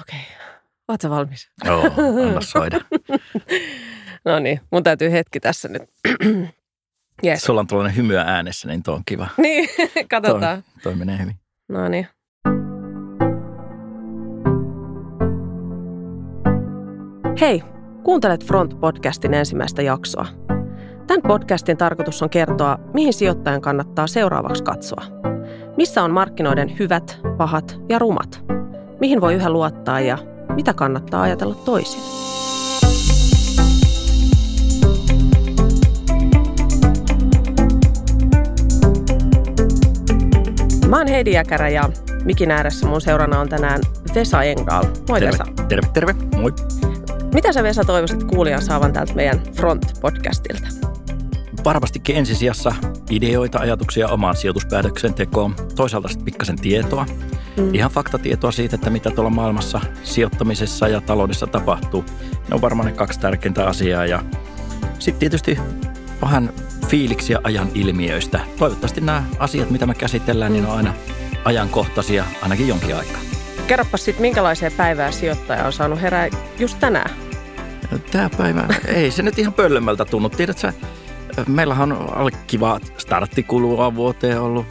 Okei. Oletko valmis? Joo, anna soida. no niin, mun täytyy hetki tässä nyt. yes. Sulla on tuollainen hymyä äänessä, niin tuo on kiva. niin, katsotaan. Toi, toi menee hyvin. No niin. Hei, kuuntelet Front-podcastin ensimmäistä jaksoa. Tämän podcastin tarkoitus on kertoa, mihin sijoittajan kannattaa seuraavaksi katsoa. Missä on markkinoiden hyvät, pahat ja rumat? Mihin voi yhä luottaa ja mitä kannattaa ajatella toisin? Mä oon Heidi Jäkärä ja mikin ääressä mun seurana on tänään Vesa Engal. Moi terve, Vesa. Terve, terve. Moi. Mitä sä Vesa toivoisit kuulijan saavan täältä meidän Front-podcastilta? Varmastikin ensisijassa ideoita, ajatuksia omaan sijoituspäätöksentekoon. Toisaalta sitten pikkasen tietoa. Mm. Ihan faktatietoa siitä, että mitä tuolla maailmassa sijoittamisessa ja taloudessa tapahtuu. Ne on varmaan ne kaksi tärkeintä asiaa. Ja sitten tietysti vähän fiiliksiä ajan ilmiöistä. Toivottavasti nämä asiat, mitä me käsitellään, niin on aina ajankohtaisia ainakin jonkin aikaa. Kerropa sitten, minkälaiseen päivää sijoittaja on saanut herää just tänään? Tämä päivä, ei se nyt ihan pöllömmältä tunnu. Tiedätkö, meillähän on alle kiva startti kulua vuoteen ollut.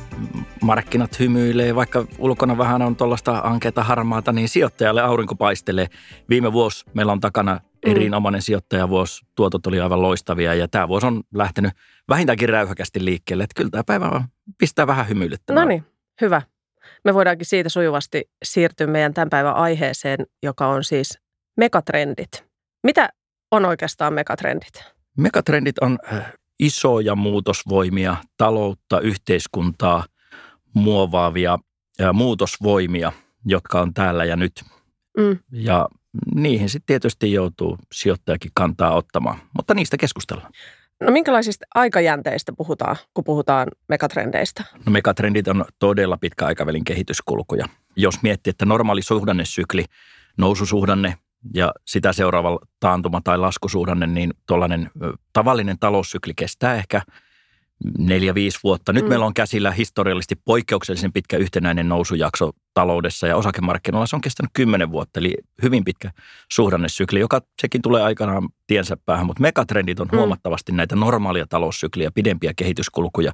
Markkinat hymyilee, vaikka ulkona vähän on tuollaista ankeita harmaata, niin sijoittajalle aurinko paistelee. Viime vuosi meillä on takana mm. erinomainen sijoittajavuosi. Tuotot oli aivan loistavia ja tämä vuosi on lähtenyt vähintäänkin räyhäkästi liikkeelle. Että kyllä tämä päivä pistää vähän hymyilyttämään. No niin, hyvä. Me voidaankin siitä sujuvasti siirtyä meidän tämän päivän aiheeseen, joka on siis megatrendit. Mitä on oikeastaan megatrendit? Megatrendit on isoja muutosvoimia, taloutta, yhteiskuntaa muovaavia muutosvoimia, jotka on täällä ja nyt. Mm. Ja niihin sitten tietysti joutuu sijoittajakin kantaa ottamaan, mutta niistä keskustellaan. No minkälaisista aikajänteistä puhutaan, kun puhutaan megatrendeistä? No megatrendit on todella pitkä aikavälin kehityskulkuja. Jos miettii, että normaali suhdannesykli, noususuhdanne ja sitä seuraava taantuma tai laskusuhdanne, niin tuollainen tavallinen taloussykli kestää ehkä neljä, viisi vuotta. Nyt mm. meillä on käsillä historiallisesti poikkeuksellisen pitkä yhtenäinen nousujakso taloudessa ja osakemarkkinoilla se on kestänyt kymmenen vuotta, eli hyvin pitkä suhdannesykli, joka sekin tulee aikanaan tiensä päähän, mutta megatrendit on mm. huomattavasti näitä normaalia taloussykliä, pidempiä kehityskulkuja,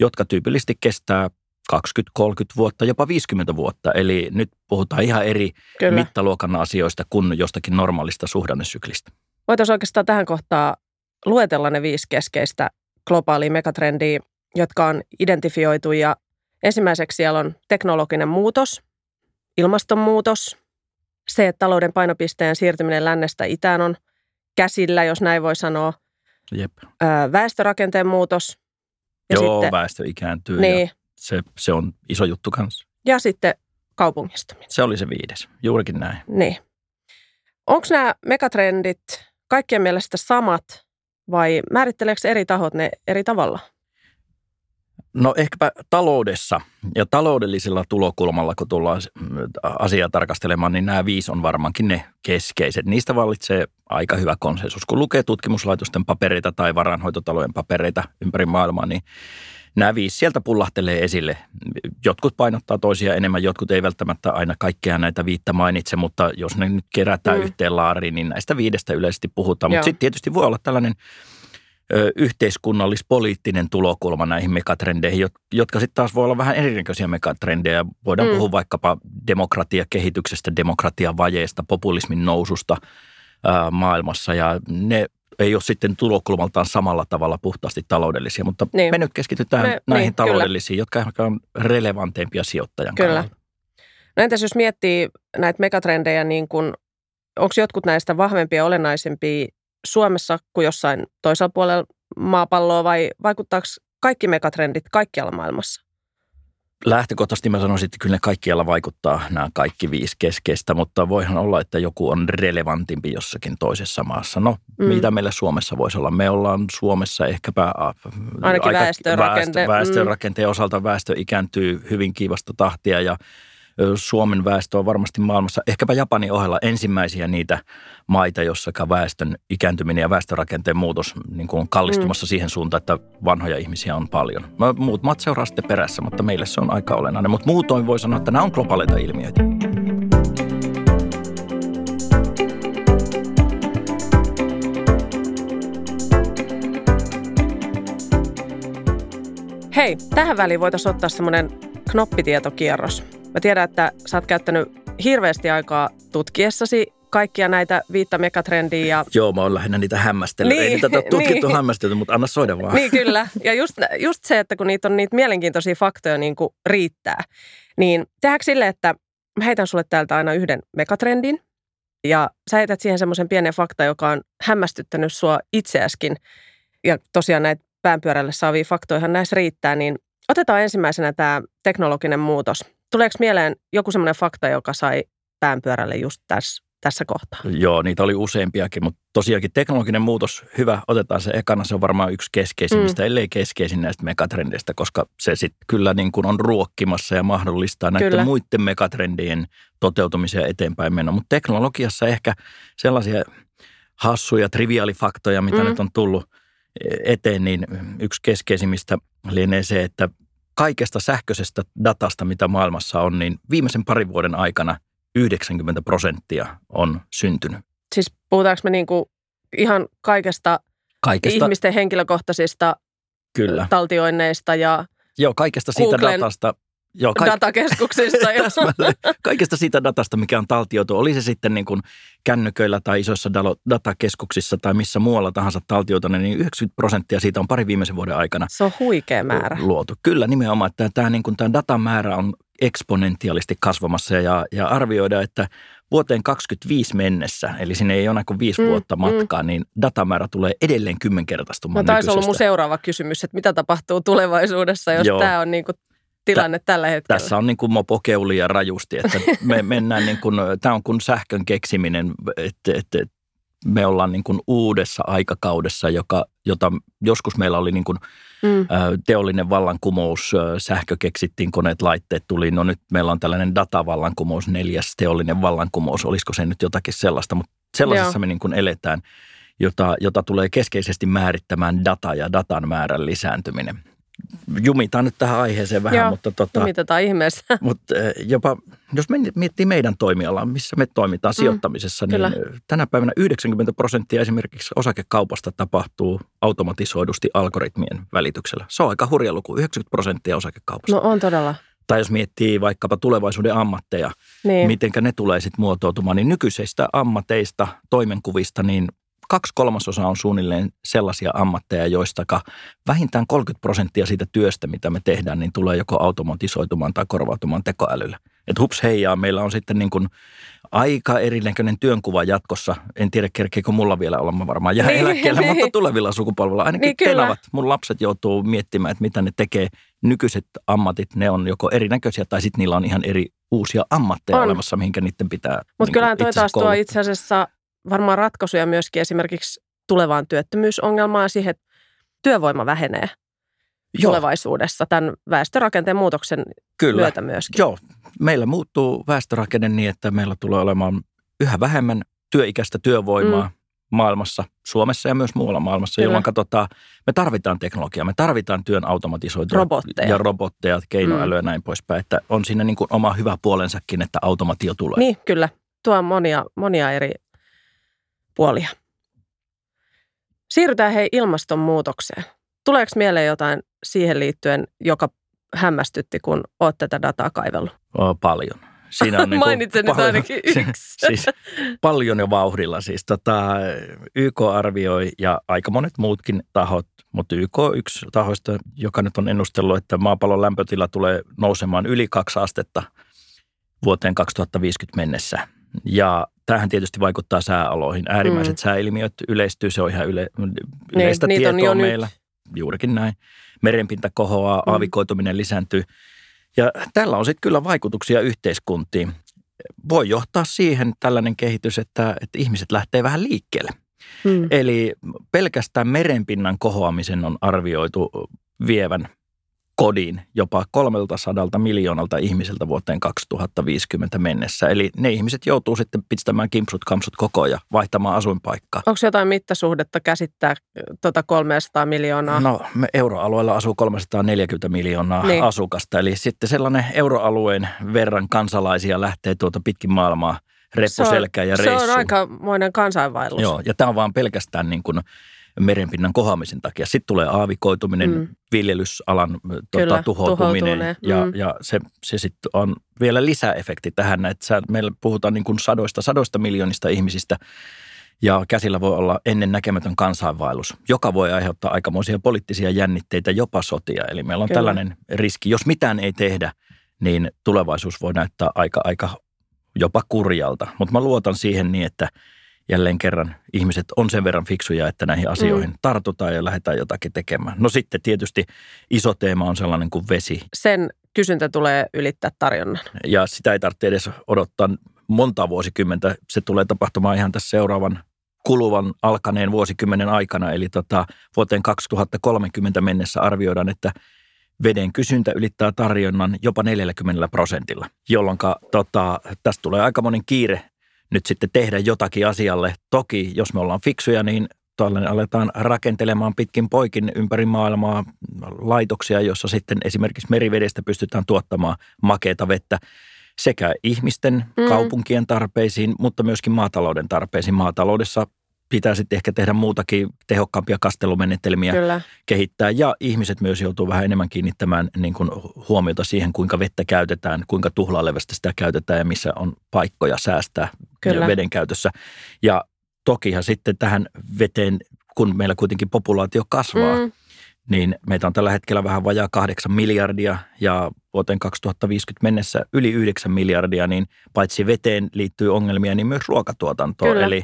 jotka tyypillisesti kestää 20, 30 vuotta, jopa 50 vuotta. Eli nyt puhutaan ihan eri Kyllä. mittaluokan asioista kuin jostakin normaalista suhdannesyklistä. Voitaisiin oikeastaan tähän kohtaan luetella ne viisi keskeistä globaalia megatrendiä, jotka on identifioitu. Ja ensimmäiseksi siellä on teknologinen muutos, ilmastonmuutos, se, että talouden painopisteen siirtyminen lännestä itään on käsillä, jos näin voi sanoa. Jep. Väestörakenteen muutos. Ja Joo, sitten, väestö ikääntyy niin, ja se, se on iso juttu kanssa. Ja sitten kaupungistuminen. Se oli se viides, juurikin näin. Niin. Onko nämä megatrendit kaikkien mielestä samat vai määritteleekö eri tahot ne eri tavalla? No ehkäpä taloudessa ja taloudellisella tulokulmalla, kun tullaan asiaa tarkastelemaan, niin nämä viisi on varmaankin ne keskeiset. Niistä vallitsee aika hyvä konsensus. Kun lukee tutkimuslaitosten papereita tai varanhoitotalojen papereita ympäri maailmaa, niin nämä viisi sieltä pullahtelee esille. Jotkut painottaa toisia enemmän, jotkut ei välttämättä aina kaikkea näitä viittä mainitse, mutta jos ne nyt kerätään mm. yhteen laariin, niin näistä viidestä yleisesti puhutaan. Mutta sitten tietysti voi olla tällainen ö, yhteiskunnallis-poliittinen tulokulma näihin megatrendeihin, jotka sitten taas voi olla vähän erinäköisiä megatrendejä. Voidaan mm. puhua vaikkapa demokratiakehityksestä, demokratiavajeesta, populismin noususta maailmassa ja ne ei ole sitten tulokulmaltaan samalla tavalla puhtaasti taloudellisia, mutta niin. me nyt keskitytään me, näihin niin, taloudellisiin, kyllä. jotka ehkä on relevanteimpia sijoittajan Kyllä. Kannalta. No entäs jos miettii näitä megatrendejä, niin kun, onko jotkut näistä vahvempia ja olennaisempia Suomessa kuin jossain toisella puolella maapalloa vai vaikuttaako kaikki megatrendit kaikkialla maailmassa? Lähtökohtaisesti mä sanoisin, että kyllä ne kaikkialla vaikuttaa nämä kaikki viisi keskeistä, mutta voihan olla, että joku on relevantimpi jossakin toisessa maassa. No, mm. mitä meillä Suomessa voisi olla? Me ollaan Suomessa ehkäpä Ainakin aika väestönrakente. väestö, väestörakenteen mm. osalta väestö ikääntyy hyvin kiivasta tahtia ja Suomen väestö on varmasti maailmassa, ehkäpä Japanin ohella, ensimmäisiä niitä maita, jossa väestön ikääntyminen ja väestörakenteen muutos niin kuin on kallistumassa mm. siihen suuntaan, että vanhoja ihmisiä on paljon. Muut maat seuraa sitten perässä, mutta meille se on aika olennainen. Mutta muutoin voi sanoa, että nämä on globaaleita ilmiöitä. Hei, tähän väliin voitaisiin ottaa semmoinen knoppitietokierros. Mä tiedän, että sä oot käyttänyt hirveästi aikaa tutkiessasi kaikkia näitä viittä megatrendiä. Ja... Joo, mä oon lähinnä niitä hämmästellyt. Niin, Ei niitä ole tutkittu niin. hämmästelty, mutta anna soida vaan. Niin, kyllä. Ja just, just se, että kun niitä on niitä mielenkiintoisia faktoja niin kuin riittää, niin tehdäänkö sille, että mä heitän sulle täältä aina yhden megatrendin, ja sä heität siihen semmoisen pienen fakta, joka on hämmästyttänyt sua itseäskin. Ja tosiaan näitä päänpyörälle saavia faktoihan näissä riittää, niin otetaan ensimmäisenä tämä teknologinen muutos. Tuleeko mieleen joku semmoinen fakta, joka sai päänpyörälle just tässä, tässä kohtaa? Joo, niitä oli useampiakin, mutta tosiaankin teknologinen muutos, hyvä, otetaan se ekana, se on varmaan yksi keskeisimmistä, mm. ellei keskeisin näistä megatrendeistä, koska se sitten kyllä niin kuin on ruokkimassa ja mahdollistaa näiden kyllä. muiden megatrendien toteutumisia eteenpäin mennä. Mutta teknologiassa ehkä sellaisia hassuja, triviaalifaktoja, mitä mm. nyt on tullut eteen, niin yksi keskeisimmistä lienee se, että kaikesta sähköisestä datasta, mitä maailmassa on, niin viimeisen parin vuoden aikana 90 prosenttia on syntynyt. Siis puhutaanko me niinku ihan kaikesta, kaikesta ihmisten henkilökohtaisista Kyllä. taltioinneista ja Joo, kaikesta siitä Googlen datasta, Joo, kaik- datakeskuksista. Kaikesta siitä datasta, mikä on taltioitu, oli se sitten niin kuin kännyköillä tai isoissa datakeskuksissa tai missä muualla tahansa taltioitu, niin 90 prosenttia siitä on pari viimeisen vuoden aikana Se on huikea määrä. Luotu. Kyllä nimenomaan, että tämä, niin kuin, tämä datan määrä on eksponentiaalisesti kasvamassa ja, ja arvioida, että vuoteen 2025 mennessä, eli sinne ei ole kuin viisi mm, vuotta mm. matkaa, mm. niin datamäärä tulee edelleen kymmenkertaistumaan No taisi olla mun seuraava kysymys, että mitä tapahtuu tulevaisuudessa, jos Joo. tämä on niin kuin tilanne Tä, tällä hetkellä. Tässä on niin kuin mopokeuli ja rajusti, että me mennään niin kuin, tämä on kuin sähkön keksiminen, että, että me ollaan niin kuin uudessa aikakaudessa, joka, jota joskus meillä oli niin kuin mm. teollinen vallankumous, sähkö keksittiin, koneet, laitteet tuli. No nyt meillä on tällainen datavallankumous, neljäs teollinen vallankumous. Olisiko se nyt jotakin sellaista, mutta sellaisessa Joo. me niin kuin eletään, jota, jota tulee keskeisesti määrittämään data ja datan määrän lisääntyminen jumitaan nyt tähän aiheeseen vähän, Joo, mutta tota, jumitetaan ihmeessä. Mutta eh, jopa, jos me miettii meidän toimialaa, missä me toimitaan mm, sijoittamisessa, niin kyllä. tänä päivänä 90 prosenttia esimerkiksi osakekaupasta tapahtuu automatisoidusti algoritmien välityksellä. Se on aika hurja luku, 90 prosenttia osakekaupasta. No on todella. Tai jos miettii vaikkapa tulevaisuuden ammatteja, niin. miten ne tulee sitten muotoutumaan, niin nykyisistä ammateista, toimenkuvista, niin kaksi kolmasosaa on suunnilleen sellaisia ammatteja, joista vähintään 30 prosenttia siitä työstä, mitä me tehdään, niin tulee joko automatisoitumaan tai korvautumaan tekoälyllä. Että hups heijaa, meillä on sitten niin kuin aika erinäköinen työnkuva jatkossa. En tiedä, kerkeekö mulla vielä olla, mä varmaan jää niin, eläkkeellä, niin. mutta tulevilla sukupolvilla ainakin niin, tenavat. Mun lapset joutuu miettimään, että mitä ne tekee. Nykyiset ammatit, ne on joko erinäköisiä tai sitten niillä on ihan eri uusia ammatteja on. olemassa, mihinkä niiden pitää Mutta niin kyllähän toi taas tuo itse asiassa varmaan ratkaisuja myöskin esimerkiksi tulevaan työttömyysongelmaan siihen, että työvoima vähenee Joo. tulevaisuudessa tämän väestörakenteen muutoksen Kyllä. myötä myöskin. Joo, meillä muuttuu väestörakenne niin, että meillä tulee olemaan yhä vähemmän työikäistä työvoimaa mm. maailmassa, Suomessa ja myös muualla maailmassa, Kyllä. jolloin katsotaan, me tarvitaan teknologiaa, me tarvitaan työn automatisoitua robotteja. ja robotteja, keinoälyä mm. ja näin poispäin, että on siinä niin kuin oma hyvä puolensakin, että automatio tulee. Niin, kyllä. Tuo on monia, monia eri puolia. Siirrytään hei ilmastonmuutokseen. Tuleeko mieleen jotain siihen liittyen, joka hämmästytti, kun olet tätä dataa kaivellut? O, paljon. Siinä on niin Mainitsen nyt ainakin yksi. siis paljon jo vauhdilla. Siis tota, YK arvioi ja aika monet muutkin tahot, mutta YK yksi tahoista, joka nyt on ennustellut, että maapallon lämpötila tulee nousemaan yli kaksi astetta vuoteen 2050 mennessä. Ja tämähän tietysti vaikuttaa sääoloihin. Äärimmäiset mm. sääilmiöt yleistyy, se on ihan yle, yleistä niin, tietoa on meillä. Nyt. Juurikin näin. Merenpinta kohoaa, mm. aavikoituminen lisääntyy. Ja tällä on sitten kyllä vaikutuksia yhteiskuntiin. Voi johtaa siihen tällainen kehitys, että, että ihmiset lähtee vähän liikkeelle. Mm. Eli pelkästään merenpinnan kohoamisen on arvioitu vievän kodin jopa 300 miljoonalta ihmiseltä vuoteen 2050 mennessä. Eli ne ihmiset joutuu sitten pistämään kimpsut kamsut koko ja vaihtamaan asuinpaikkaa. Onko jotain mittasuhdetta käsittää tuota 300 miljoonaa? No me euroalueella asuu 340 miljoonaa niin. asukasta. Eli sitten sellainen euroalueen verran kansalaisia lähtee tuota pitkin maailmaa reppuselkään ja reissuun. Se on aikamoinen kansainvaellus. Joo, ja tämä on vaan pelkästään niin kuin merenpinnan kohoamisen takia. Sitten tulee aavikoituminen, mm. viljelysalan tota, tuhoutuminen ja, mm. ja se, se sitten on vielä lisäefekti tähän, että meillä puhutaan niin kuin sadoista, sadoista miljoonista ihmisistä ja käsillä voi olla ennen näkemätön kansainvaellus, joka voi aiheuttaa aikamoisia poliittisia jännitteitä, jopa sotia. Eli meillä on Kyllä. tällainen riski, jos mitään ei tehdä, niin tulevaisuus voi näyttää aika, aika jopa kurjalta. Mutta mä luotan siihen niin, että jälleen kerran ihmiset on sen verran fiksuja, että näihin asioihin mm. tartutaan ja lähdetään jotakin tekemään. No sitten tietysti iso teema on sellainen kuin vesi. Sen kysyntä tulee ylittää tarjonnan. Ja sitä ei tarvitse edes odottaa monta vuosikymmentä. Se tulee tapahtumaan ihan tässä seuraavan kuluvan alkaneen vuosikymmenen aikana. Eli tota, vuoteen 2030 mennessä arvioidaan, että veden kysyntä ylittää tarjonnan jopa 40 prosentilla, jolloin tota, tästä tulee aika monen kiire nyt sitten tehdä jotakin asialle. Toki, jos me ollaan fiksuja, niin tuollainen aletaan rakentelemaan pitkin poikin ympäri maailmaa laitoksia, jossa sitten esimerkiksi merivedestä pystytään tuottamaan makeata vettä sekä ihmisten, mm. kaupunkien tarpeisiin, mutta myöskin maatalouden tarpeisiin. Maataloudessa pitää sitten ehkä tehdä muutakin tehokkaampia kastelumenetelmiä Kyllä. kehittää. Ja ihmiset myös joutuu vähän enemmän kiinnittämään niin kuin huomiota siihen, kuinka vettä käytetään, kuinka tuhlailevästä sitä käytetään ja missä on paikkoja säästää Kyllä. veden käytössä. Ja tokihan sitten tähän veteen, kun meillä kuitenkin populaatio kasvaa, mm. niin meitä on tällä hetkellä vähän vajaa kahdeksan miljardia ja vuoteen 2050 mennessä yli yhdeksän miljardia, niin paitsi veteen liittyy ongelmia, niin myös ruokatuotantoon. Kyllä. Eli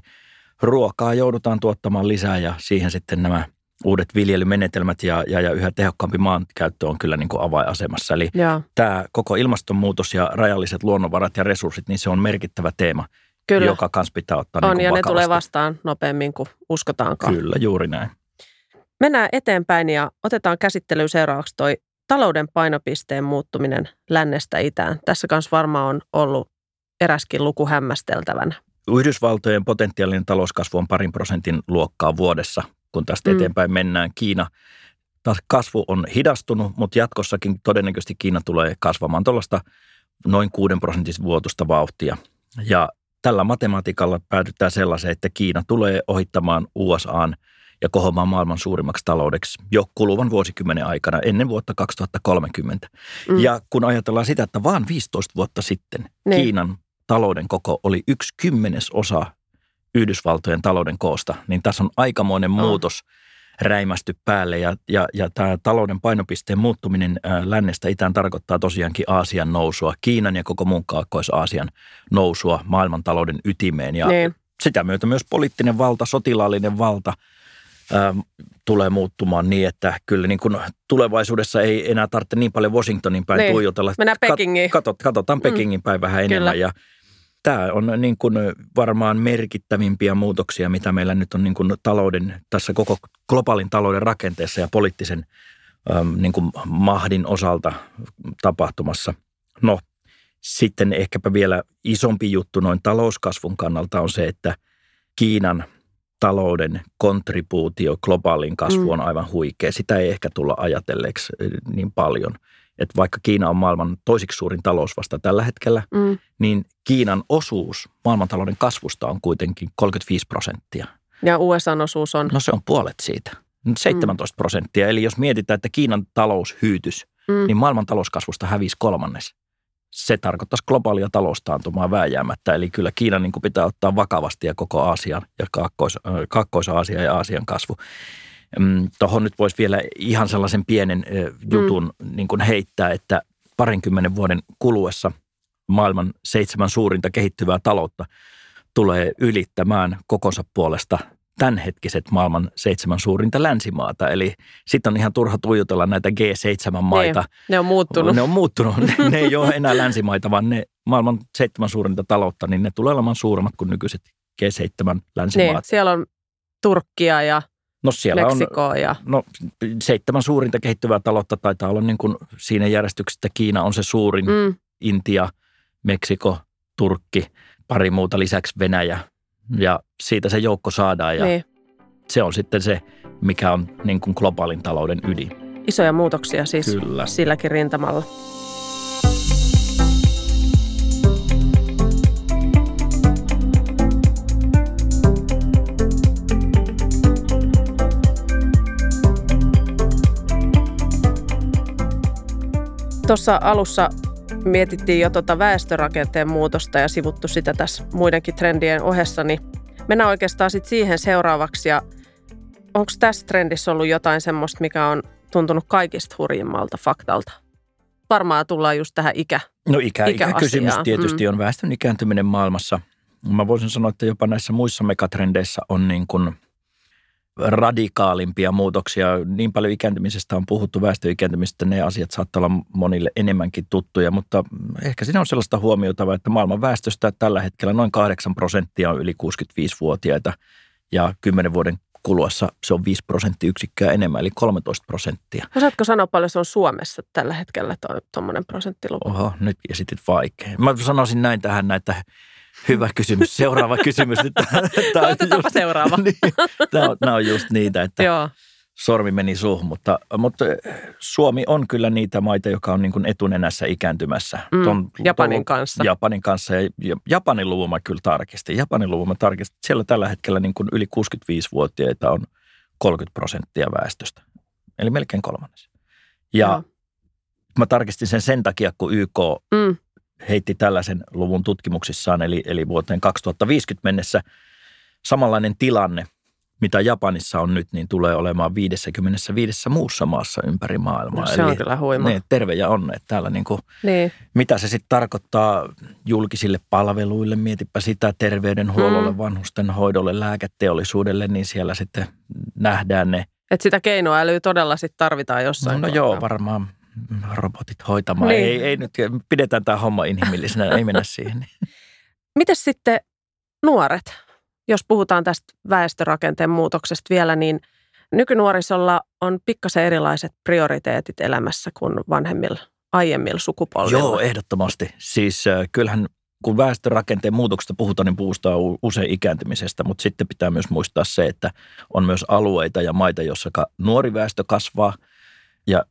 ruokaa joudutaan tuottamaan lisää ja siihen sitten nämä uudet viljelymenetelmät ja, ja, ja yhä tehokkaampi maankäyttö on kyllä niin kuin avainasemassa. Eli ja. tämä koko ilmastonmuutos ja rajalliset luonnonvarat ja resurssit, niin se on merkittävä teema, kyllä. joka kanssa pitää ottaa On niin ja vakavasti. ne tulee vastaan nopeammin kuin uskotaankaan. Kyllä, juuri näin. Mennään eteenpäin ja otetaan käsittelyyn seuraavaksi toi talouden painopisteen muuttuminen lännestä itään. Tässä kanssa varmaan on ollut eräskin luku hämmästeltävänä. Yhdysvaltojen potentiaalinen talouskasvu on parin prosentin luokkaa vuodessa, kun tästä mm. eteenpäin mennään. Kiina taas kasvu on hidastunut, mutta jatkossakin todennäköisesti Kiina tulee kasvamaan tuollaista noin 6 prosentin vuotusta vauhtia. Ja tällä matematiikalla päädytään sellaiseen, että Kiina tulee ohittamaan USAn ja kohomaan maailman suurimmaksi taloudeksi jo kuluvan vuosikymmenen aikana ennen vuotta 2030. Mm. Ja kun ajatellaan sitä, että vaan 15 vuotta sitten ne. Niin. Kiinan talouden koko oli yksi kymmenes osa Yhdysvaltojen talouden koosta, niin tässä on aikamoinen muutos räimästy päälle ja, ja, ja tämä talouden painopisteen muuttuminen lännestä itään tarkoittaa tosiaankin Aasian nousua, Kiinan ja koko muun Kaakkois-Aasian nousua maailmantalouden ytimeen ja niin. sitä myötä myös poliittinen valta, sotilaallinen valta ää, tulee muuttumaan niin, että kyllä niin kuin tulevaisuudessa ei enää tarvitse niin paljon Washingtonin päin niin. tuijotella. Mennään Pekingiin. Kat, katsotaan Pekingin mm. päin vähän enemmän kyllä. ja tämä on niin kuin varmaan merkittävimpiä muutoksia, mitä meillä nyt on niin kuin talouden, tässä koko globaalin talouden rakenteessa ja poliittisen äm, niin kuin mahdin osalta tapahtumassa. No, sitten ehkäpä vielä isompi juttu noin talouskasvun kannalta on se, että Kiinan talouden kontribuutio globaaliin kasvuun on mm. aivan huikea. Sitä ei ehkä tulla ajatelleeksi niin paljon – että vaikka Kiina on maailman toisiksi suurin talous vasta tällä hetkellä, mm. niin Kiinan osuus maailmantalouden kasvusta on kuitenkin 35 prosenttia. Ja USA-osuus on? No se on puolet siitä, 17 mm. prosenttia. Eli jos mietitään, että Kiinan talous hyytys, mm. niin maailman talouskasvusta hävisi kolmannes. Se tarkoittaisi globaalia taloustaantumaa vääjäämättä. Eli kyllä Kiina niin pitää ottaa vakavasti ja koko Aasian ja Kaakkois, Kaakkois-Aasia ja Aasian kasvu. Mm, Tuohon nyt voisi vielä ihan sellaisen pienen jutun mm. niin kuin heittää, että parinkymmenen vuoden kuluessa maailman seitsemän suurinta kehittyvää taloutta tulee ylittämään kokonsa puolesta tämänhetkiset maailman seitsemän suurinta länsimaata. Eli sitten on ihan turha tuijotella näitä G7-maita. Ne, niin, ne on muuttunut. Ne on muuttunut. Ne, ne ei ole enää länsimaita, vaan ne maailman seitsemän suurinta taloutta, niin ne tulee olemaan suuremmat kuin nykyiset G7-länsimaat. Niin, siellä on Turkkia ja No siellä Meksikoa on, ja... no seitsemän suurinta kehittyvää taloutta taitaa olla niin kuin siinä järjestyksessä, että Kiina on se suurin, mm. Intia, Meksiko, Turkki, pari muuta lisäksi Venäjä ja siitä se joukko saadaan ja niin. se on sitten se, mikä on niin kuin globaalin talouden ydin. Isoja muutoksia siis Kyllä. silläkin rintamalla. Tuossa alussa mietittiin jo tuota väestörakenteen muutosta ja sivuttu sitä tässä muidenkin trendien ohessa, niin mennään oikeastaan sitten siihen seuraavaksi. Ja onko tässä trendissä ollut jotain semmoista, mikä on tuntunut kaikista hurjimmalta faktalta? Varmaan tullaan just tähän ikä. No ikä, ikäkysymys tietysti mm. on väestön ikääntyminen maailmassa. Mä voisin sanoa, että jopa näissä muissa megatrendeissä on niin kuin – radikaalimpia muutoksia. Niin paljon ikääntymisestä on puhuttu, väestöikääntymistä, ne asiat saattaa olla monille enemmänkin tuttuja, mutta ehkä siinä on sellaista huomiota, että maailman väestöstä tällä hetkellä noin 8 prosenttia on yli 65-vuotiaita ja 10 vuoden kuluessa se on 5 prosenttiyksikköä enemmän, eli 13 prosenttia. Osaatko sanoa paljon se on Suomessa tällä hetkellä tuommoinen prosenttiluku? Oho, nyt esitit vaikea. Mä sanoisin näin tähän, että Hyvä kysymys. Seuraava kysymys. Tämä seuraava. niin, tämä on, nämä on just niitä, että Joo. sormi meni suuhun. Mutta, mutta Suomi on kyllä niitä maita, joka on niin kuin etunenässä ikääntymässä. Mm, ton, Japanin kanssa. Japanin kanssa. Ja, ja Japanin luvun mä kyllä tarkistin. Japanin luvun mä tarkistin. Siellä tällä hetkellä niin kuin yli 65-vuotiaita on 30 prosenttia väestöstä. Eli melkein kolmannes. Ja Joo. mä tarkistin sen sen takia, kun YK mm heitti tällaisen luvun tutkimuksissaan, eli, eli vuoteen 2050 mennessä samanlainen tilanne, mitä Japanissa on nyt, niin tulee olemaan 55 muussa maassa ympäri maailmaa. No, se on eli, kyllä huima. Niin, terve ja onne. Että täällä niin kuin, niin. Mitä se sitten tarkoittaa julkisille palveluille, mietipä sitä terveydenhuollolle, mm. vanhusten hoidolle, lääketeollisuudelle, niin siellä sitten nähdään ne. Että sitä keinoälyä todella sitten tarvitaan jossain No, no joo, varmaan robotit hoitamaan. Niin. Ei, ei nyt, pidetään tämä homma inhimillisenä, ei mennä siihen. Mites sitten nuoret? Jos puhutaan tästä väestörakenteen muutoksesta vielä, niin nykynuorisolla on pikkasen erilaiset prioriteetit elämässä kuin vanhemmilla aiemmilla sukupolvilla. Joo, ehdottomasti. Siis äh, kyllähän kun väestörakenteen muutoksesta puhutaan, niin puhutaan usein ikääntymisestä, mutta sitten pitää myös muistaa se, että on myös alueita ja maita, joissa nuori väestö kasvaa ja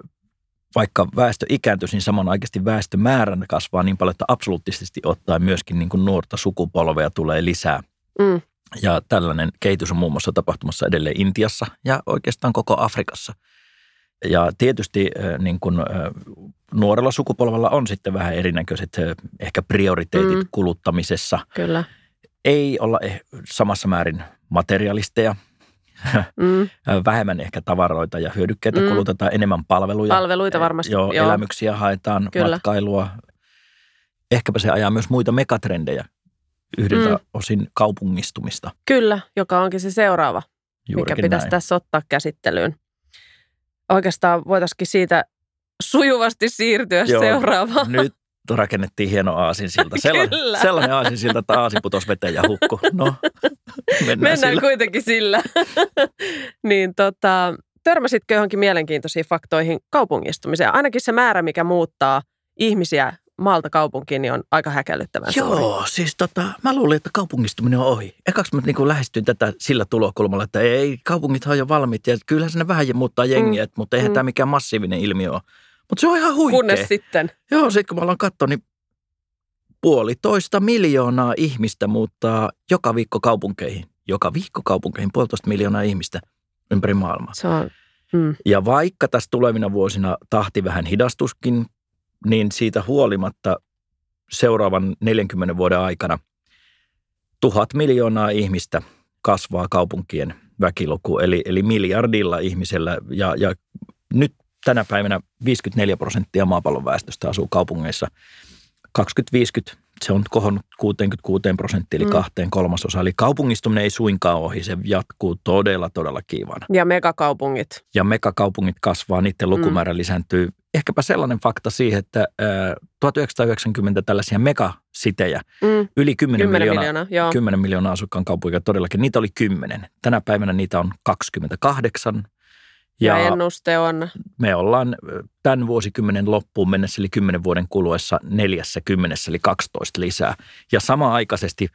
vaikka väestö ikääntyisi, niin samanaikaisesti väestömäärän kasvaa niin paljon, että absoluuttisesti ottaen myöskin niin kuin nuorta sukupolvea tulee lisää. Mm. Ja tällainen kehitys on muun muassa tapahtumassa edelleen Intiassa ja oikeastaan koko Afrikassa. Ja tietysti niin kuin, nuorella sukupolvella on sitten vähän erinäköiset ehkä prioriteetit mm. kuluttamisessa. Kyllä. Ei olla eh, samassa määrin materialisteja, mm. vähemmän ehkä tavaroita ja hyödykkeitä mm. kulutetaan, enemmän palveluja. Palveluita varmasti, joo. joo. Elämyksiä haetaan, Kyllä. matkailua. Ehkäpä se ajaa myös muita megatrendejä yhdeltä mm. osin kaupungistumista. Kyllä, joka onkin se seuraava, Juurikin mikä pitäisi näin. tässä ottaa käsittelyyn. Oikeastaan voitaisiin siitä sujuvasti siirtyä Joo, seuraavaan. Nyt rakennettiin hieno aasinsilta. Sellainen, sellainen aasinsilta, että aasi putosi veteen ja hukku. No, mennään, mennään sillä. kuitenkin sillä. niin tota, törmäsitkö johonkin mielenkiintoisiin faktoihin kaupungistumiseen? Ainakin se määrä, mikä muuttaa ihmisiä maalta kaupunkiin, niin on aika häkellyttävän Joo, suuri. siis tota, mä luulin, että kaupungistuminen on ohi. Ekaksi mä niin lähestyin tätä sillä tulokulmalla, että ei, kaupungit on jo valmiit ja kyllähän sinne vähän muuttaa jengiä, mm. mutta eihän mm. tämä mikään massiivinen ilmiö ole. Mutta se on ihan huikea. Kunnes sitten. Joo, sitten kun mä aloin katsoa, niin puolitoista miljoonaa ihmistä muuttaa joka viikko kaupunkeihin. Joka viikko kaupunkeihin, puolitoista miljoonaa ihmistä ympäri maailmaa. Se on, mm. Ja vaikka tässä tulevina vuosina tahti vähän hidastuskin, niin siitä huolimatta seuraavan 40 vuoden aikana tuhat miljoonaa ihmistä kasvaa kaupunkien väkiluku, eli, eli miljardilla ihmisellä. Ja, ja nyt tänä päivänä 54 prosenttia maapallon väestöstä asuu kaupungeissa. 2050 se on kohonnut 66 prosenttia, eli mm. kahteen kolmasosa. Eli kaupungistuminen ei suinkaan ohi, se jatkuu todella, todella kiivana. Ja megakaupungit. Ja megakaupungit kasvaa, niiden lukumäärä mm. lisääntyy. Ehkäpä sellainen fakta siihen, että 1990 tällaisia megasitejä, mm. yli 10, 10 miljoonaa, miljoonaa, 10 miljoonaa asukkaan kaupunkia todellakin, niitä oli 10. Tänä päivänä niitä on 28 ja, ja ennuste on? Me ollaan tämän vuosikymmenen loppuun mennessä, eli kymmenen vuoden kuluessa neljässä kymmenessä, eli 12 lisää. Ja samaaikaisesti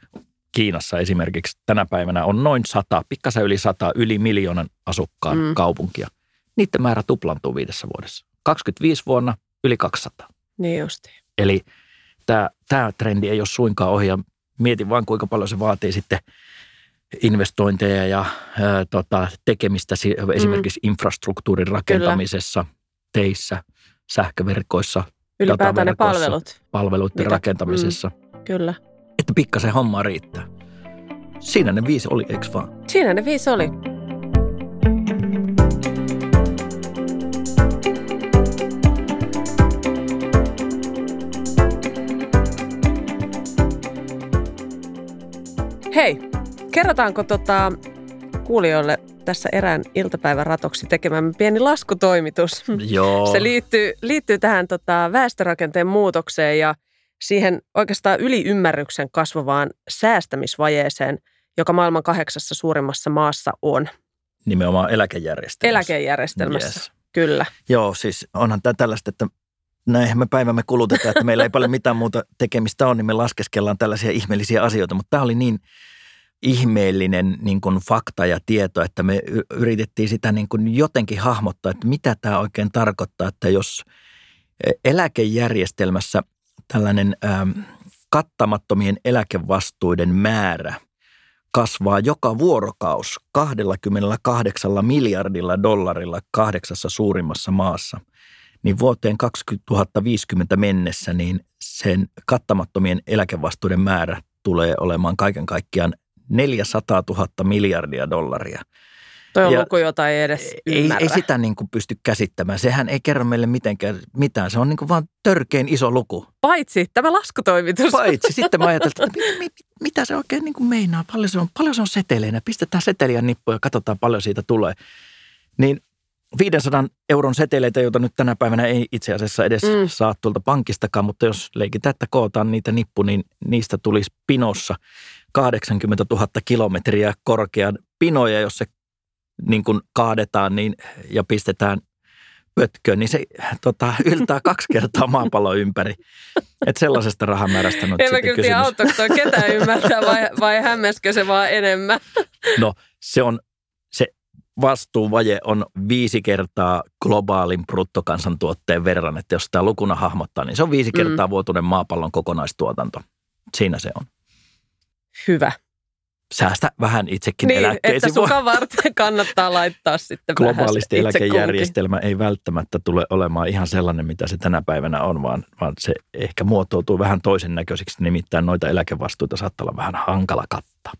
Kiinassa esimerkiksi tänä päivänä on noin sata, pikkasen yli sata, yli miljoonan asukkaan mm. kaupunkia. Niiden määrä tuplantuu viidessä vuodessa. 25 vuonna yli 200. Niin justi. Eli tämä, tämä trendi ei ole suinkaan ohi ja mietin vaan kuinka paljon se vaatii sitten – investointeja ja ää, tota, tekemistä esimerkiksi mm. infrastruktuurin rakentamisessa, Kyllä. teissä, sähköverkoissa, Ylipäätään ne palvelut. palveluiden Mitä- rakentamisessa. Kyllä. Että pikkasen hommaa riittää. Siinä ne viisi oli, eikö vaan? Siinä ne viisi oli. Hei, kerrotaanko tota kuulijoille tässä erään iltapäivän ratoksi tekemämme pieni laskutoimitus? Joo. Se liittyy, liittyy tähän tota, väestörakenteen muutokseen ja siihen oikeastaan yliymmärryksen kasvavaan säästämisvajeeseen, joka maailman kahdeksassa suurimmassa maassa on. Nimenomaan eläkejärjestelmässä. Eläkejärjestelmässä, Yes. kyllä. Joo, siis onhan tämä tällaista, että näinhän me päivämme kulutetaan, että meillä ei paljon mitään muuta tekemistä on, niin me laskeskellaan tällaisia ihmeellisiä asioita. Mutta tämä oli niin ihmeellinen niin kuin fakta ja tieto, että me yritettiin sitä niin kuin jotenkin hahmottaa, että mitä tämä oikein tarkoittaa, että jos eläkejärjestelmässä tällainen ähm, kattamattomien eläkevastuiden määrä kasvaa joka vuorokaus 28 miljardilla dollarilla kahdeksassa suurimmassa maassa, niin vuoteen 2050 mennessä niin sen kattamattomien eläkevastuiden määrä tulee olemaan kaiken kaikkiaan 400 000 miljardia dollaria. Toi on Ja luku, jota ei edes Ei, ymmärrä. ei sitä niin kuin pysty käsittämään. Sehän ei kerro meille mitenkään mitään. Se on niin kuin vaan törkein iso luku. Paitsi tämä laskutoimitus. Paitsi sitten mä ajattelin, että mit, mit, mitä se oikein niin kuin meinaa. Paljon se on, paljon se on seteleinä. Pistetään seteliä nippuun ja katsotaan paljon siitä tulee. Niin 500 euron seteleitä, joita nyt tänä päivänä ei itse asiassa edes Mm. saa tuolta pankkistakaan, mutta jos leikitään, että kootaan niitä nippu, niin niistä tulisi pinossa 80 000 kilometriä korkean pinoja, jos se niin kuin kaadetaan niin, ja pistetään pötköön, niin se tota, yltää kaksi kertaa maapallon ympäri. Että sellaisesta rahamäärästä nyt En mä kyllä tiedä, auttaako toi ketään ymmärtää vai, vai hämmäskö se vaan enemmän. No se on, se vastuuvaje on viisi kertaa globaalin bruttokansantuotteen verran, että jos tämä lukuna hahmottaa, niin se on viisi Mm. kertaa vuotuinen maapallon kokonaistuotanto. Siinä se on. Hyvä. Säästä vähän itsekin Niin, että eläkkeesi. suka varten kannattaa laittaa sitten Globaalisti eläkejärjestelmä ei välttämättä tule olemaan ihan sellainen, mitä se tänä päivänä on, vaan, vaan se ehkä muotoutuu vähän toisen näköiseksi. Nimittäin noita eläkevastuita saattaa olla vähän hankala kattaa.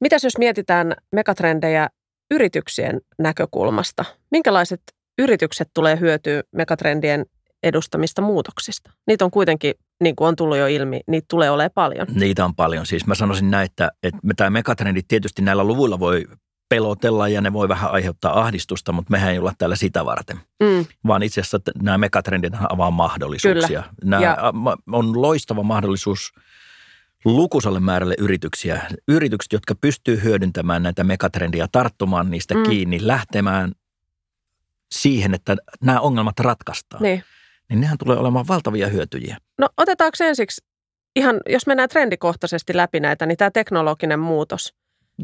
Mitäs jos mietitään megatrendejä yrityksien näkökulmasta? Minkälaiset yritykset tulee hyötyä megatrendien edustamista muutoksista? Niitä on kuitenkin, niin kuin on tullut jo ilmi, niitä tulee olemaan paljon. Niitä on paljon. Siis mä sanoisin näin, että, että tämä megatrendit tietysti näillä luvuilla voi pelotella ja ne voi vähän aiheuttaa ahdistusta, mutta mehän ei olla täällä sitä varten. Mm, Vaan itse asiassa nämä megatrendit avaa mahdollisuuksia. Nämä Ja- on loistava mahdollisuus lukuisalle määrälle yrityksiä. Yritykset, jotka pystyy hyödyntämään näitä megatrendiä, tarttumaan niistä mm. kiinni, lähtemään siihen, että nämä ongelmat ratkaistaan. niin. Niin nehän tulee olemaan valtavia hyötyjiä. No otetaanko ensiksi ihan, jos mennään trendikohtaisesti läpi näitä, niin tämä teknologinen muutos.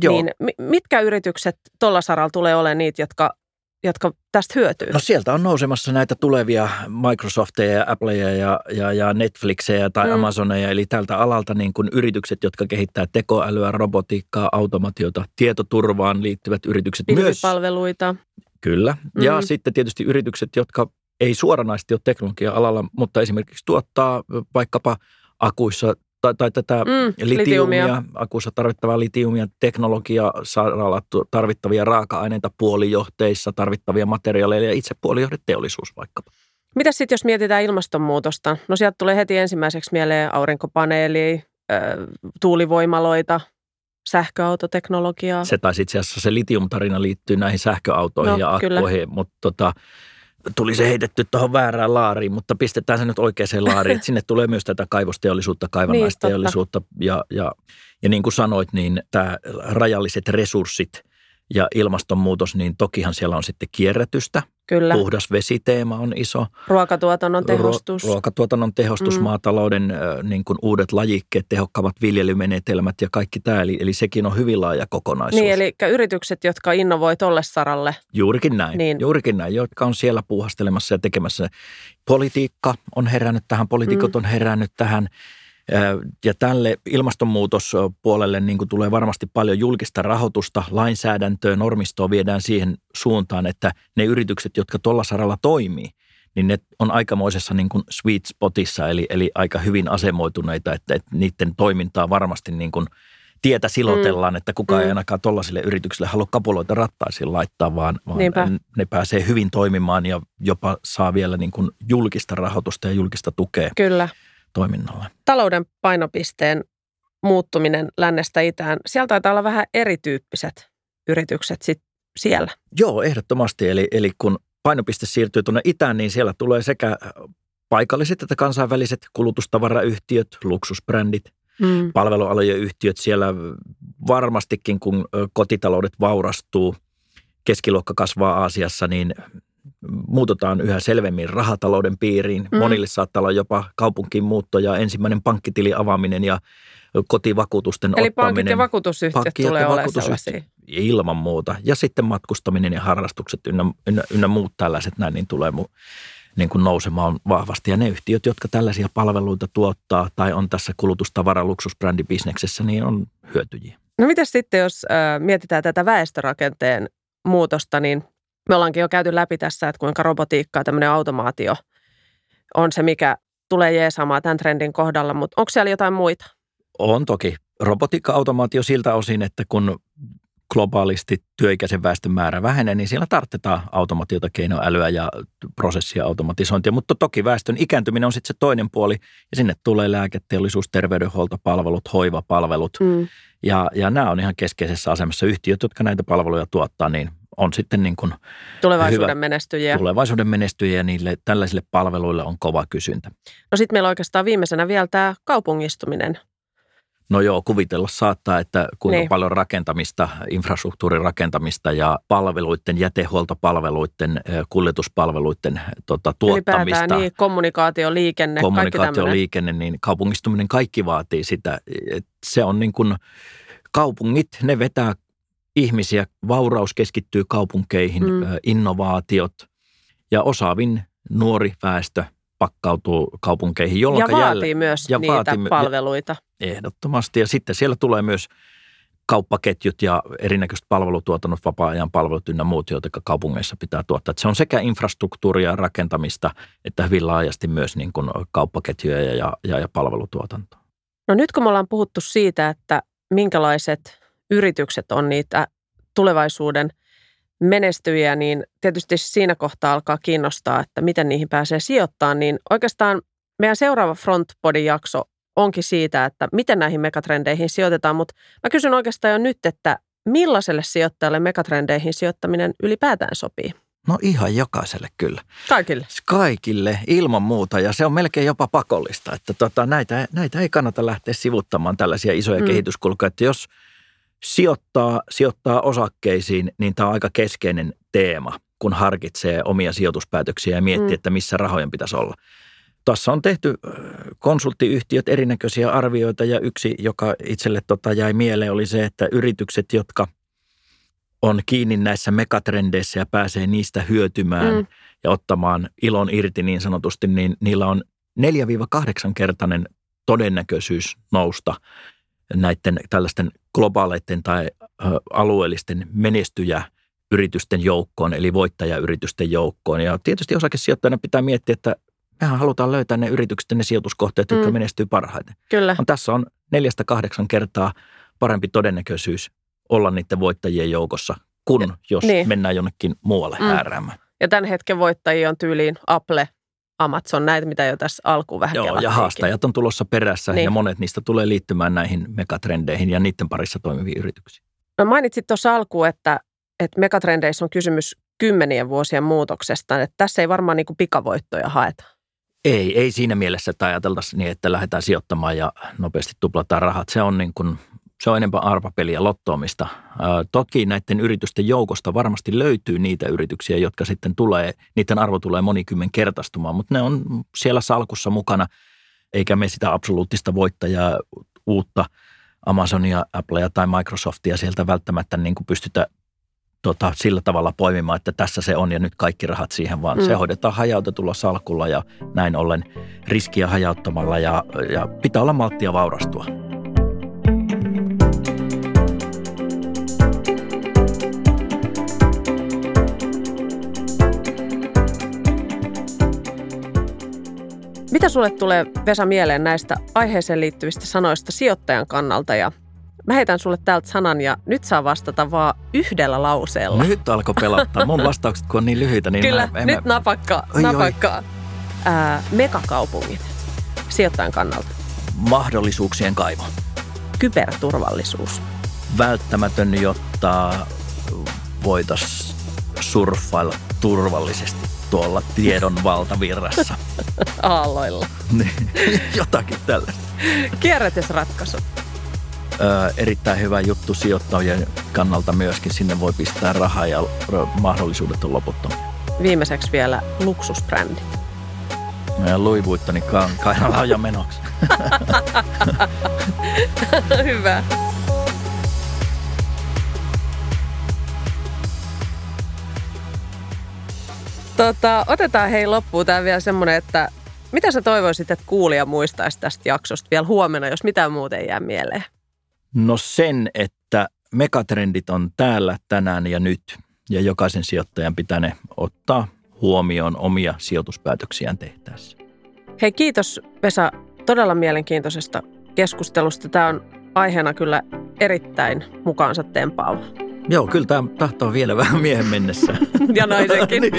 Joo. Niin mi- mitkä yritykset tuolla saralla tulee olemaan niitä, jotka, jotka tästä hyötyy? No sieltä on nousemassa näitä tulevia Microsofteja ja Appleja ja, ja, ja Netflixejä tai Mm. Amazoneja, eli tältä alalta niin kuin yritykset, jotka kehittää tekoälyä, robotiikkaa, automatiota, tietoturvaan liittyvät yritykset myös. Pilvipalveluita. Kyllä. Ja mm. sitten tietysti yritykset, jotka ei suoranaisesti ole teknologia-alalla, mutta esimerkiksi tuottaa vaikkapa akuissa tai, tai tätä Mm, litiumia, litiumia. akuissa tarvittavaa litiumia, teknologia, saralla tarvittavia raaka-aineita, puolijohteissa tarvittavia materiaaleja ja itse puolijohdeteollisuus vaikkapa. Mitä sitten, jos mietitään ilmastonmuutosta? No sieltä tulee heti ensimmäiseksi mieleen aurinkopaneeli, tuulivoimaloita, sähköautoteknologiaa. Se taisi itse asiassa se litiumtarina liittyy näihin sähköautoihin No, ja kyllä. akkuihin, mutta tota, tuli se heitetty tuohon väärään laariin, mutta pistetään se nyt oikeaan laariin, että sinne tulee myös tätä kaivosteollisuutta, kaivannaisteollisuutta. Ja, ja, ja niin kuin sanoit, niin tämä rajalliset resurssit ja ilmastonmuutos, niin tokihan siellä on sitten kierrätystä. Kyllä. Puhdas vesiteema on iso. Ruokatuotannon tehostus. Ruo- ruokatuotannon tehostus, Mm. maatalouden niin kuin uudet lajikkeet, tehokkaammat viljelymenetelmät ja kaikki tämä. Eli, eli sekin on hyvin laaja kokonaisuus. niin, eli yritykset, jotka innovoi tolle saralle. Juurikin näin, Niin. juurikin näin, jotka on siellä puuhastelemassa ja tekemässä. Politiikka on herännyt tähän, poliitikot mm. on herännyt tähän. Ja tälle ilmastonmuutospuolelle niin kuin tulee varmasti paljon julkista rahoitusta, lainsäädäntöä, normistoa viedään siihen suuntaan, että ne yritykset, jotka tuolla saralla toimii, niin ne on aikamoisessa niin kuin sweet spotissa, eli, eli aika hyvin asemoituneita, että, että niiden toimintaa varmasti niin kuin tietä silotellaan, mm. että kukaan mm. ei ainakaan tuollaisille yrityksille halua kapuloita rattaisiin laittaa, vaan, vaan ne pääsee hyvin toimimaan ja jopa saa vielä niin kuin julkista rahoitusta ja julkista tukea Kyllä. Toiminnalle. Talouden painopisteen muuttuminen lännestä itään, sieltä taitaa olla vähän erityyppiset yritykset sit siellä. Joo, ehdottomasti. Eli, eli kun painopiste siirtyy tuonne itään, niin siellä tulee sekä paikalliset että kansainväliset kulutustavarayhtiöt, luksusbrändit, mm. palvelualojen yhtiöt siellä varmastikin, kun kotitaloudet vaurastuu, keskiluokka kasvaa Aasiassa, niin muututaan yhä selvemmin rahatalouden piiriin. Mm. Monille saattaa olla jopa kaupunkiin muutto ja ensimmäinen pankkitili avaaminen ja kotivakuutusten Eli ottaminen. pankit ja vakuutusyhtiöt pankit tulee olemaan sellaisia. Ilman muuta. Ja sitten matkustaminen ja harrastukset ynnä, ynnä, ynnä muut tällaiset näin, niin tulee mu, niin kuin nousemaan vahvasti. Ja ne yhtiöt, jotka tällaisia palveluita tuottaa tai on tässä kulutustavara luksusbrändibisneksessä, niin on hyötyjiä. No mitä sitten, jos äh, mietitään tätä väestörakenteen muutosta, niin me ollaankin jo käyty läpi tässä, että kuinka robotiikka ja tämmöinen automaatio on se, mikä tulee jeesaamaan tämän trendin kohdalla, mutta onko siellä jotain muita? On toki. Robotiikka-automaatio siltä osin, että kun globaalisti työikäisen väestön määrä vähenee, niin siellä tarvitaan automatiota, keinoälyä ja prosessia automatisointia. Mutta toki väestön ikääntyminen on sitten se toinen puoli ja sinne tulee lääketeollisuus, terveydenhuoltopalvelut, hoivapalvelut. Mm. Ja, ja nämä on ihan keskeisessä asemassa. Yhtiöt, jotka näitä palveluja tuottaa, niin on sitten niin kuin tulevaisuuden hyvä, menestyjiä. Tulevaisuuden menestyjiä ja niille tällaisille palveluille on kova kysyntä. No sitten meillä oikeastaan viimeisenä vielä tämä kaupungistuminen. No joo, kuvitella saattaa, että kuinka niin. paljon rakentamista, infrastruktuurin rakentamista ja palveluiden, jätehuoltopalveluiden, kuljetuspalveluiden tota, tuottamista. niin, kommunikaatio, liikenne, kommunikaatio, liikenne, niin kaupungistuminen kaikki vaatii sitä. Se on niin kuin, kaupungit, ne vetää ihmisiä, vauraus keskittyy kaupunkeihin, mm. innovaatiot ja osaavin nuori väestö pakkautuu kaupunkeihin. Jolloin ja vaatii jälleen, myös ja niitä vaatii, palveluita. Ehdottomasti. Ja sitten siellä tulee myös kauppaketjut ja erinäköiset palvelutuotannot, vapaa-ajan palvelut ynnä muut, joita kaupungeissa pitää tuottaa. Että se on sekä infrastruktuuria rakentamista että hyvin laajasti myös niin kuin kauppaketjuja ja, ja, ja palvelutuotantoa. No nyt kun me ollaan puhuttu siitä, että minkälaiset yritykset on niitä tulevaisuuden menestyjiä, niin tietysti siinä kohtaa alkaa kiinnostaa, että miten niihin pääsee sijoittamaan. Niin oikeastaan meidän seuraava Frontbody-jakso onkin siitä, että miten näihin megatrendeihin sijoitetaan, mutta mä kysyn oikeastaan jo nyt, että millaiselle sijoittajalle megatrendeihin sijoittaminen ylipäätään sopii? No ihan jokaiselle kyllä. Kaikille? Kaikille, ilman muuta. Ja se on melkein jopa pakollista, että tota, näitä, näitä ei kannata lähteä sivuttamaan tällaisia isoja mm. kehityskulkuja. Että jos sijoittaa, sijoittaa osakkeisiin, niin tämä on aika keskeinen teema, kun harkitsee omia sijoituspäätöksiä ja miettii, mm. että missä rahojen pitäisi olla. Tässä on tehty konsulttiyhtiöt erinäköisiä arvioita ja yksi, joka itselle tota jäi mieleen, oli se, että yritykset, jotka on kiinni näissä megatrendeissä ja pääsee niistä hyötymään mm. ja ottamaan ilon irti niin sanotusti, niin niillä on 4-8 kertainen todennäköisyys nousta näiden tällaisten globaaleiden tai alueellisten menestyjä yritysten joukkoon, eli voittajayritysten joukkoon. Ja tietysti osakesijoittajana pitää miettiä, että mehän halutaan löytää ne yritykset ja ne sijoituskohteet, jotka mm. menestyy parhaiten. Kyllä. On, tässä on neljästä kahdeksan kertaa parempi todennäköisyys olla niiden voittajien joukossa, kun jos niin. mennään jonnekin muualle mm. hääräämään. Ja tämän hetken voittajia on tyyliin Apple, Amazon, näitä mitä jo tässä alkuun vähän Joo, ja haastajat on tulossa perässä niin. ja monet niistä tulee liittymään näihin megatrendeihin ja niiden parissa toimiviin yrityksiin. No mainitsit tuossa alkuun, että, että megatrendeissä on kysymys kymmenien vuosien muutoksesta, että tässä ei varmaan niin kuin pikavoittoja haeta. Ei, ei siinä mielessä, että ajateltaisiin niin, että lähdetään sijoittamaan ja nopeasti tuplataan rahat. Se on niin kuin se on enemmän arvapeliä lottoamista. Toki näiden yritysten joukosta varmasti löytyy niitä yrityksiä, jotka sitten tulee, niiden arvo tulee monikymmen kertaistumaan, mutta ne on siellä salkussa mukana, eikä me sitä absoluuttista voittajaa uutta Amazonia, Applea tai Microsoftia sieltä välttämättä niin kuin pystytä tota, sillä tavalla poimimaan, että tässä se on ja nyt kaikki rahat siihen, vaan mm. se hoidetaan hajautetulla salkulla ja näin ollen riskiä hajauttamalla ja, ja pitää olla malttia vaurastua. Mitä sulle tulee, Vesa, mieleen näistä aiheeseen liittyvistä sanoista sijoittajan kannalta? Ja mä heitän sulle täältä sanan ja nyt saa vastata vaan yhdellä lauseella. Nyt alkoi pelottaa. Mun vastaukset, kun on niin lyhyitä, niin Kyllä, mä, en nyt mä... napakkaa. Oi, oi. napakkaa. Ää, megakaupungit sijoittajan kannalta. Mahdollisuuksien kaivo. Kyberturvallisuus. Välttämätön, jotta voitaisiin surffailla turvallisesti tuolla tiedon valtavirrassa. Aalloilla. Niin, Jotakin tällaista. Kierrätysratkaisu. Ö, erittäin hyvä juttu sijoittajien kannalta myöskin. Sinne voi pistää rahaa ja mahdollisuudet on loputtomia. Viimeiseksi vielä luksusbrändi. Meidän Louis Vuittonin ka- kainalauja menoksi. Hyvä. Tota, otetaan hei loppuun tämä vielä semmoinen, että mitä sä toivoisit, että kuulija muistaisi tästä jaksosta vielä huomenna, jos mitään muuta ei jää mieleen? No sen, että megatrendit on täällä tänään ja nyt. Ja jokaisen sijoittajan pitää ne ottaa huomioon omia sijoituspäätöksiään tehtäessä. Hei kiitos Vesa todella mielenkiintoisesta keskustelusta. Tämä on aiheena kyllä erittäin mukaansa tempaava. Joo, kyllä tämä tahtoo vielä vähän miehen mennessä. Ja naisenkin. niin.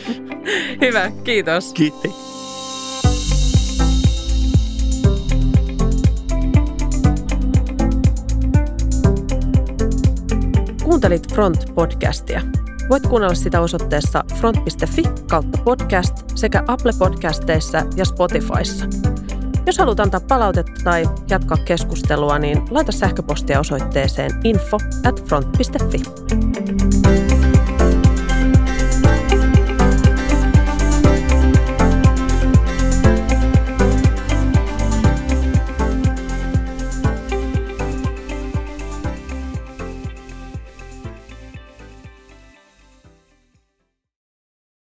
Hyvä, kiitos. Kiitti. Kuuntelit Front-podcastia. Voit kuunnella sitä osoitteessa front.fi kautta podcast sekä Apple Podcasteissa ja Spotifyssa. Jos haluat antaa palautetta tai jatkaa keskustelua, niin laita sähköpostia osoitteeseen info at front.fi.